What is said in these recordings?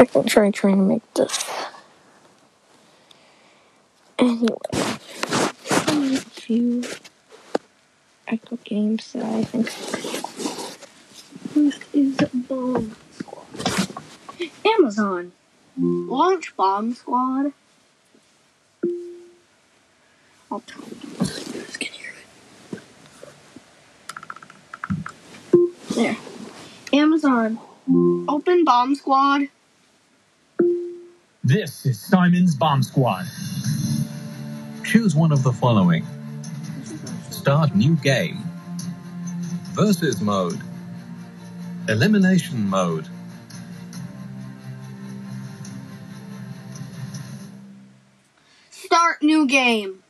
second try trying to make this. Anyway, a few Echo games that I think. This is Bomb Squad. Amazon. Launch Bomb Squad. I'll tell you guys can hear it. There. Amazon. Open Bomb Squad. This is Simon's Bomb Squad. Choose one of the following. Start new game. Versus mode. Elimination mode. Start new game.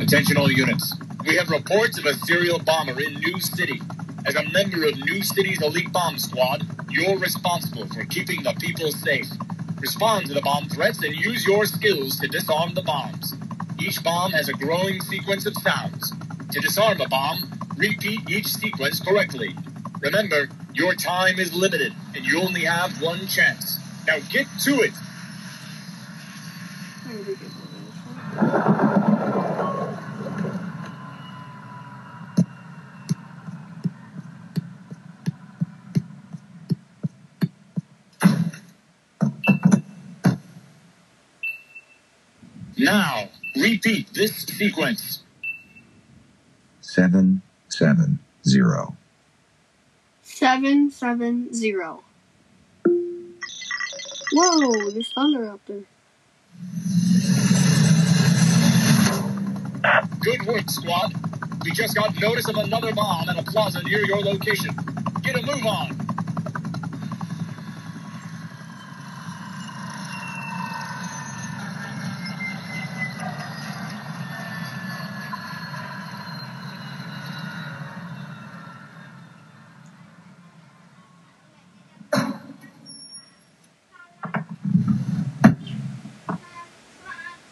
Attention all units. We have reports of a serial bomber in New City. As a member of New City's elite bomb squad, you're responsible for keeping the people safe. Respond to the bomb threats and use your skills to disarm the bombs. Each bomb has a growing sequence of sounds. To disarm a bomb, repeat each sequence correctly. Remember, your time is limited and you only have one chance. Now get to it! Now, repeat this sequence. seven seven zero Seven seven zero. Whoa, there's thunder up there. Good work, squad. We just got notice of another bomb in a plaza near your location. Get a move on.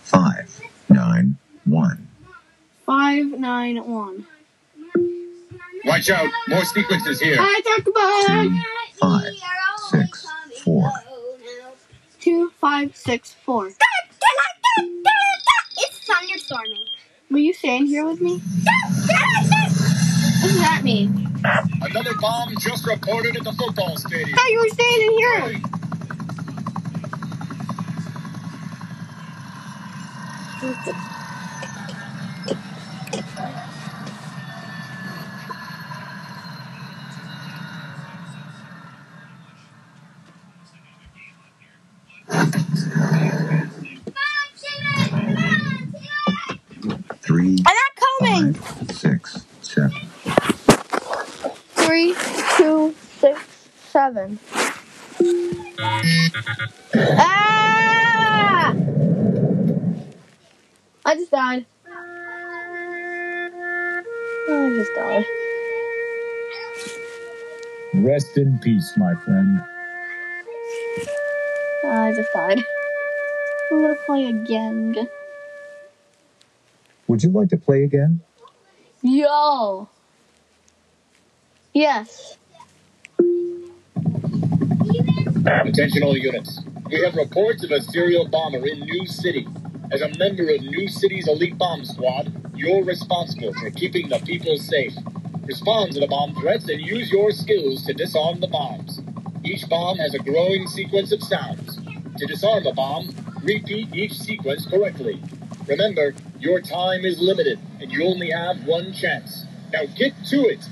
five nine one Five nine one. Watch out. More sequences here. Hi, talk about two five six four two five six four. It's thunderstorming. Will you stand here with me? What does that mean? Another bomb just reported at the football stadium. I thought you were standing here. Hurry. three I'm not coming. five six seven Three, two, six, seven. Ah! I just died. I just died. Rest in peace, my friend. I just died. I'm gonna play again. would you like to play again Yo. Yes. Attention all units. We have reports of a serial bomber in New City. As a member of New City's elite bomb squad, you're responsible for keeping the people safe. Respond to the bomb threats and use your skills to disarm the bombs. Each bomb has a growing sequence of sounds. To disarm a bomb, repeat each sequence correctly. Remember, your time is limited and you only have one chance. Now get to it!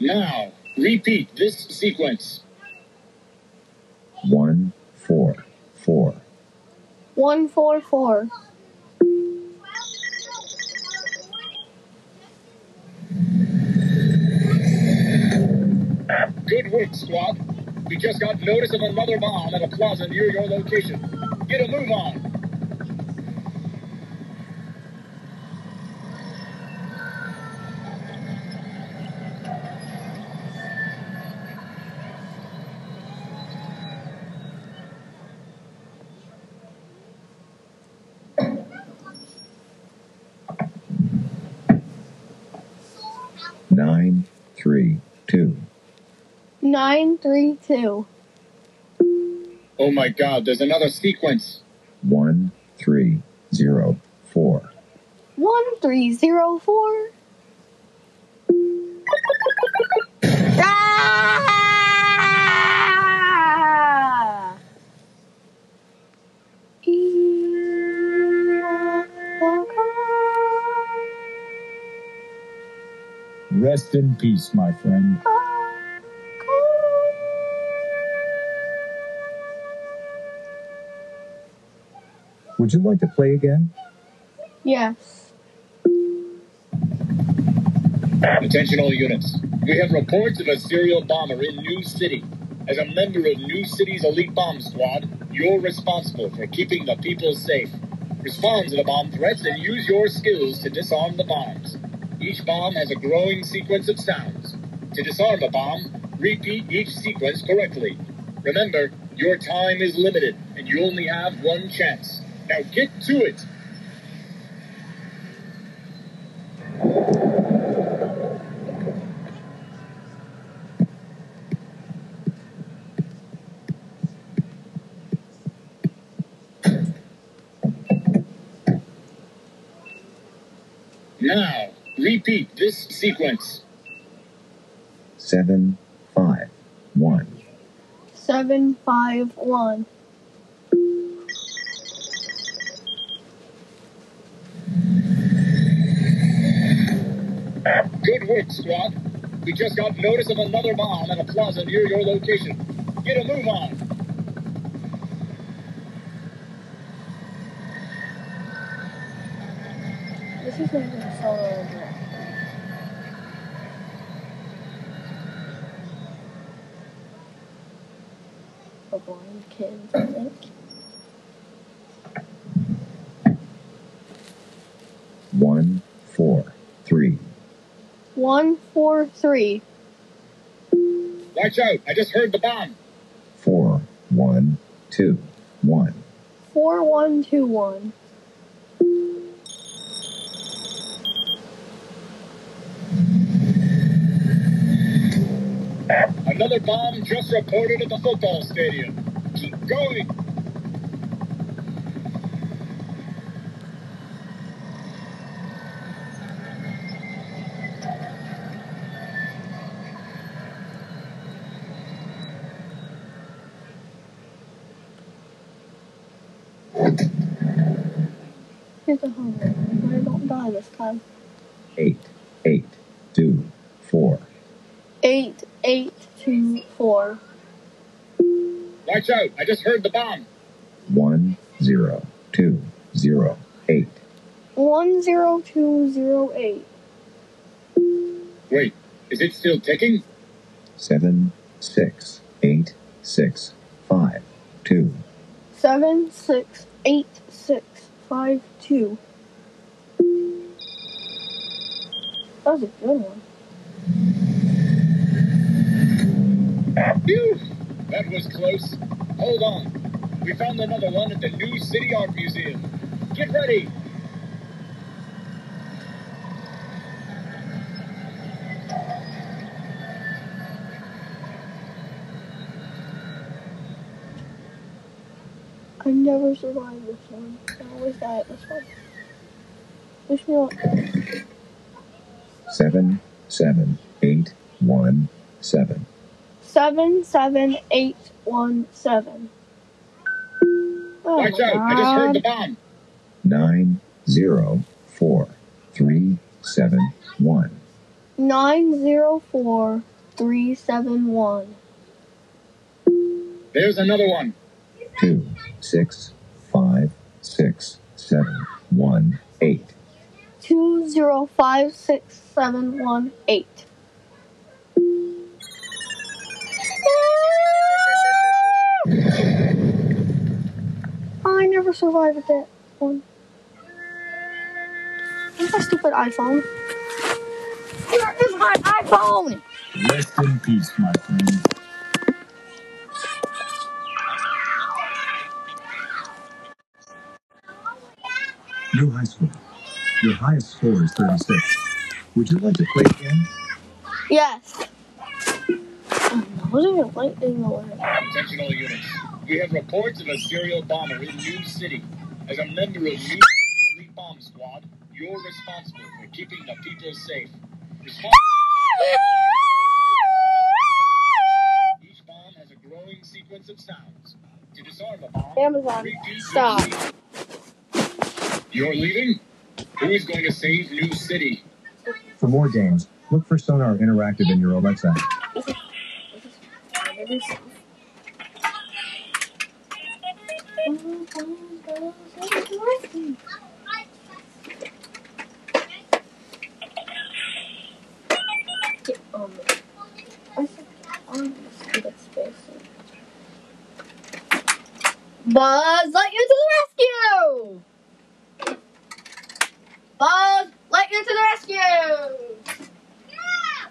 Now, repeat this sequence. one four four One, four, four. Good work, squad. We just got notice of another bomb at a plaza near your location. Get a move on. Nine, three, two. Nine three two. Oh my god, there's another sequence. One, three, zero, four. One three zero four. Rest in peace, my friend. Would you like to play again? Yes. Attention all units. We have reports of a serial bomber in New City. As a member of New City's elite bomb squad, you're responsible for keeping the people safe. Respond to the bomb threats and use your skills to disarm the bombs. Each bomb has a growing sequence of sounds. To disarm a bomb, repeat each sequence correctly. Remember, your time is limited and you only have one chance. Now get to it! Now, repeat this sequence. Seven, five, one. Seven five one. Good work, squad. We just got notice of another bomb at a plaza near your location. Get a move on. This is going to be a solo over. For blind kids, I think. One, four, three. One four three. Watch out. I just heard the bomb. Four, one, two, one. Four one two one. Another bomb just reported at the football stadium. Keep going. Here's a home run. I don't die this time. Eight, eight, two, four. Eight eight two four. Watch out. I just heard the bomb. One, zero, two, zero, eight. One zero two zero eight. Wait, is it still ticking? Seven, six, eight, six, five, two. Seven six eight six five two. That was a good one. Phew, that was close. Hold on. We found another one at the New City Art Museum. Get ready. I never survived this one. I always die at this one. Wish me luck. Seven, seven, eight, one, seven. Seven seven eight one seven. Oh Watch my out. I just heard the God. bomb. Nine, zero, four, three, seven, one. Nine zero four three seven one. There's another one. Two, six, five, six, seven, one, eight. Two zero five six seven one eight. Never survived that one. Where's my stupid iPhone? Where is my iPhone? Rest in peace, my friend. New high school. Your highest score is 36. Would you like to play again? Yes. Wasn't even lightning away. Attention all units. We have reports of a serial bomber in New City. As a member of New City's elite bomb squad, you're responsible for keeping the people safe. Responsible. Each bomb has a growing sequence of sounds. To disarm a bomb, Amazon. Stop. You're leaving? Who is going to save New City? For more games, look for Sonar Interactive in your Alexa. Buzz Lightyear to the rescue! Buzz Lightyear to the rescue! Yeah!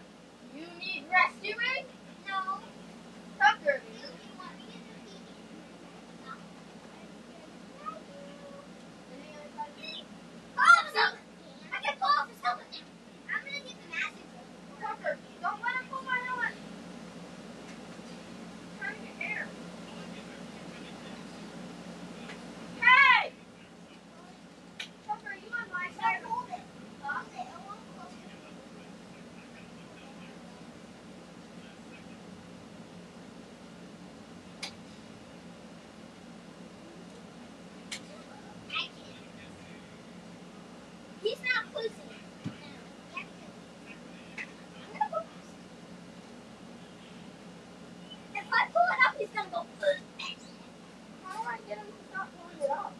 You need rescuing? No. Tucker. Tucker, don't let him pull my helmet. Trying to get air. Hey! Tucker, are you on my side? Hold it. Huh? He's not pussy. If I pull it up, he's gonna go. How do I get him to stop pulling it up?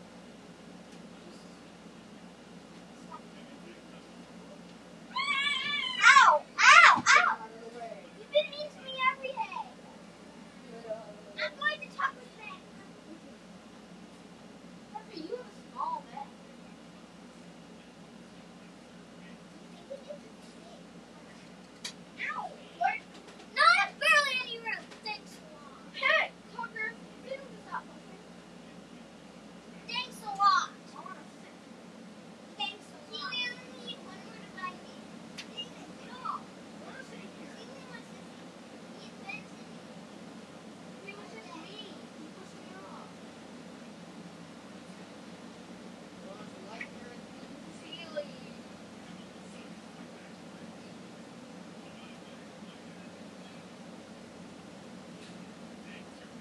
Ow! Ow! Ow! You've been mean to me every day. I'm going to talk with Matt. Tucker, you have a small bed. Ow! What? No, that's barely any room. Thanks a lot. Hey, Tucker, you need to stop pushing. Thanks a lot. I want to sit. Thanks a lot. See, we only need one more to buy me. David, get off. I want to sit here. See, we want to see. He's been sitting. It was just me. You pushed me off. Buzz Lightyear and Sealy.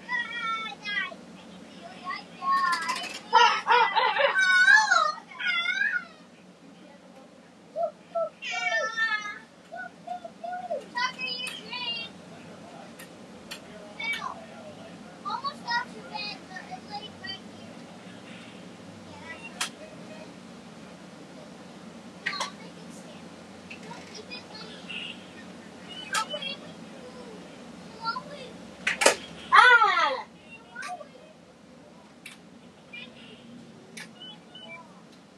Ah, I died. Really, I died. Tucker, you drink. Now, almost got to bed, but it's late right here. Yeah, that's right. No, they can stand. Don't keep it late. I'll put it with food. Slowly. Ah!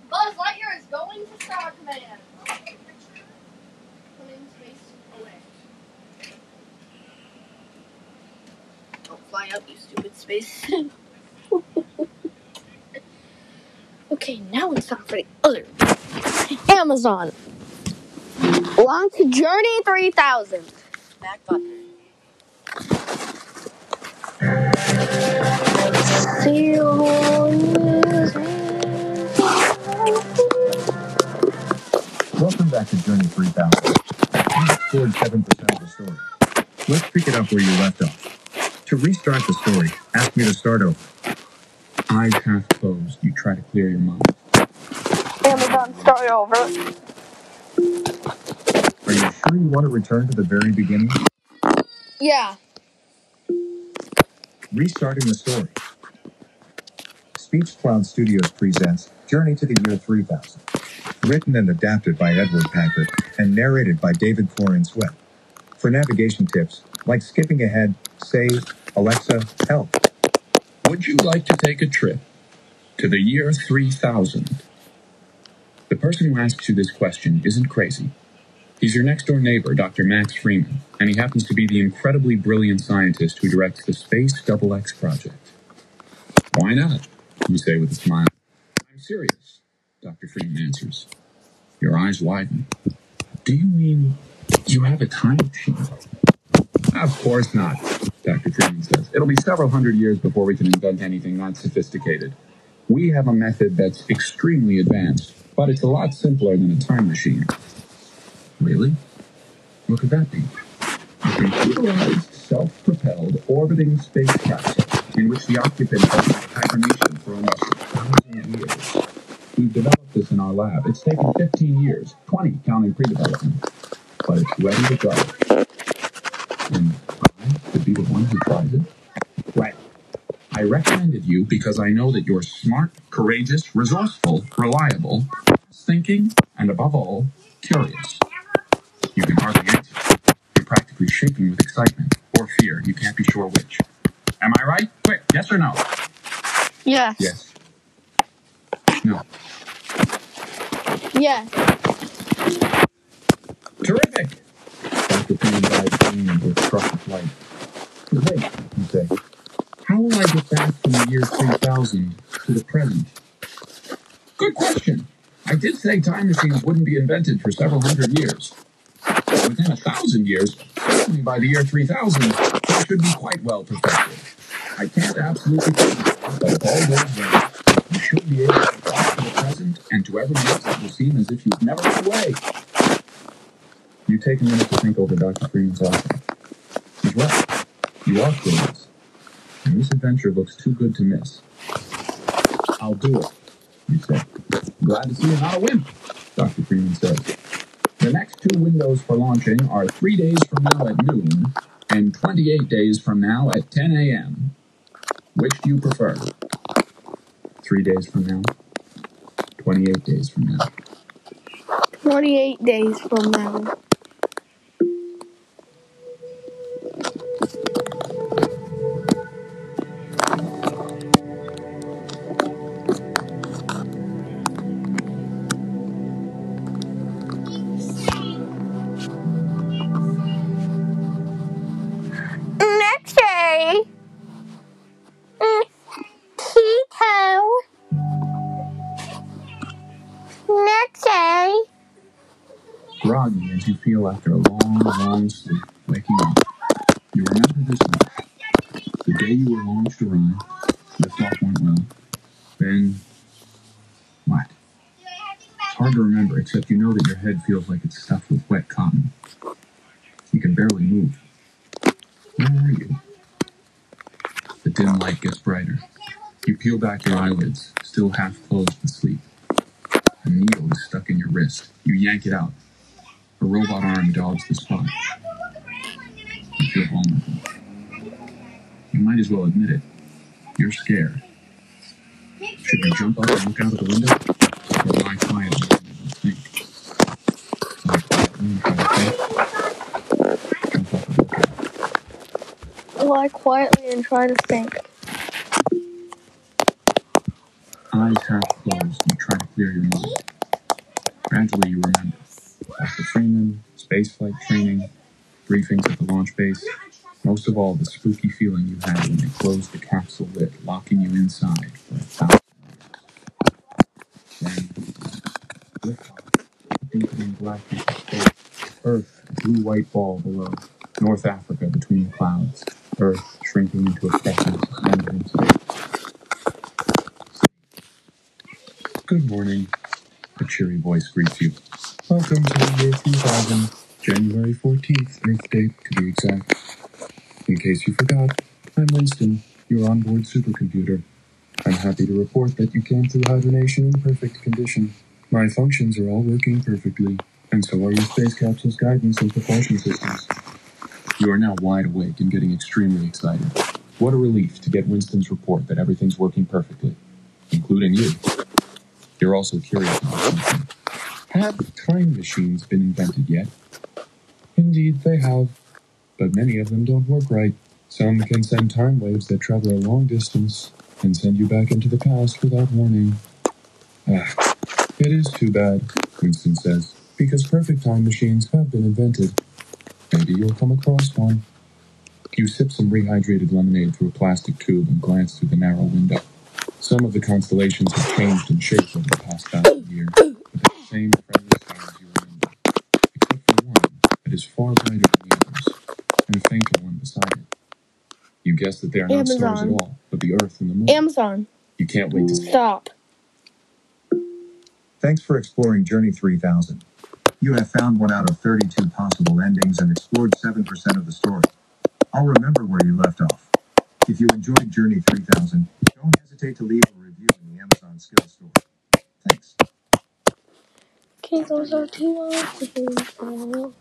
Buzz Lightyear is going to Star Command. Put in space away. Don't fly up, you stupid space. okay, now it's time for the other. Amazon. Launch Journey 3000. Back button. See you Welcome back to Journey 3000. You scored 7% of the story. Let's pick it up where you left off. To restart the story, ask me to start over. Eyes half closed, you try to clear your mind. Amazon, start over. Are you sure you want to return to the very beginning? Yeah. Restarting the story. Speech Cloud Studios presents Journey to the Year 3000. Written and adapted by Edward Packard and narrated by David Florian Sweat. For navigation tips, like skipping ahead, say, Alexa, help. Would you like to take a trip to the year 3000? The person who asks you this question isn't crazy. He's your next door neighbor, Dr. Max Freeman, and he happens to be the incredibly brilliant scientist who directs the Space Double X project. Why not? You say with a smile. I'm serious, Dr. Freeman answers. Your eyes widen. Do you mean You have a time machine. Of course not, Dr. Freeman says. It'll be several hundred years before we can invent anything that sophisticated. We have a method that's extremely advanced, but it's a lot simpler than a time machine. Really? What could that be? A computerized, self-propelled, orbiting spacecraft in which the occupant has hibernation for almost a thousand years. We've developed this in our lab. It's taken 15 years, 20 counting pre-development, but it's ready to go. And I could be the one who tries it. Right. I recommended you because I know that you're smart, courageous, resourceful, reliable, thinking, and above all, curious. You can hardly answer. You're practically shaking with excitement or fear. You can't be sure which. Am I right? Quick, yes or no? Yes. Yes. No. Yes. Terrific! Dr. Freeman's eyes gleamed with light. But you say, how will I from the year 3000 to the present? Good question. I did say time machines wouldn't be invented for several hundred years. But within a thousand years, certainly by the year 3000, they should be quite well perfected. I can't absolutely promise, but if all goes well, you should be able to back to the present, and to everyone else it will seem as if you've never been away. You take a minute to think over Dr. Freeman's offer. He's right. You are curious. This adventure looks too good to miss. I'll do it, you said. Glad to see you're not a wimp, Dr. Freeman says. The next two windows for launching are three days from now at noon and 28 days from now at 10 a.m. Which do you prefer? Three days from now? 28 days from now? 28 days from now. As you feel after a long, long sleep, waking up. You remember this much. The day you were launched arrived, liftoff went well. Then, what? It's hard to remember, except you know that your head feels like it's stuffed with wet cotton. You can barely move. Where are you? The dim light gets brighter. You peel back your eyelids, still half closed with sleep. A needle is stuck in your wrist. You yank it out. A robot arm dogs the spot. You feel vulnerable. You might as well admit it. You're scared. Should you jump up and look out of the window? Or lie quietly and think? Lie quietly and try to think? Jump up and look out. Lie quietly and try to think. Eyes half closed, you try to clear your mind. Gradually, you remember. Briefings at the launch base. Most of all, the spooky feeling you had when they closed the capsule lid, locking you inside for a thousand. Then, space. Earth, blue-white ball below. North Africa between the clouds. Earth shrinking into a crescent suspended in space. Good morning. A cheery voice greets you. Welcome to the year 2000, January 14th, Earth date to be exact. In case you forgot, I'm Winston, your onboard supercomputer. I'm happy to report that you came through hibernation in perfect condition. My functions are all working perfectly, and so are your space capsule's guidance and propulsion systems. You are now wide awake and getting extremely excited. What a relief to get Winston's report that everything's working perfectly, including you. You're also curious about something. Have time machines been invented yet? Indeed, they have. But many of them don't work right. Some can send time waves that travel a long distance and send you back into the past without warning. Ah, it is too bad, Winston says, because perfect time machines have been invented. Maybe you'll come across one. You sip some rehydrated lemonade through a plastic tube and glance through the narrow window. Some of the constellations have changed in shape over the past thousand years, but the same friendly stars you remember, except for one that is far brighter than the others, and a fainter one beside it. You guess that they are not Amazon. stars at all, but the Earth and the Moon. Amazon. You can't wait to Stop. Thanks for exploring Journey 3000. You have found one out of 32 possible endings and explored 7% of the story. I'll remember where you left off. If you enjoyed Journey 3000, don't hesitate to leave a review in the Amazon Skill Store. Thanks. Okay, those are two hours.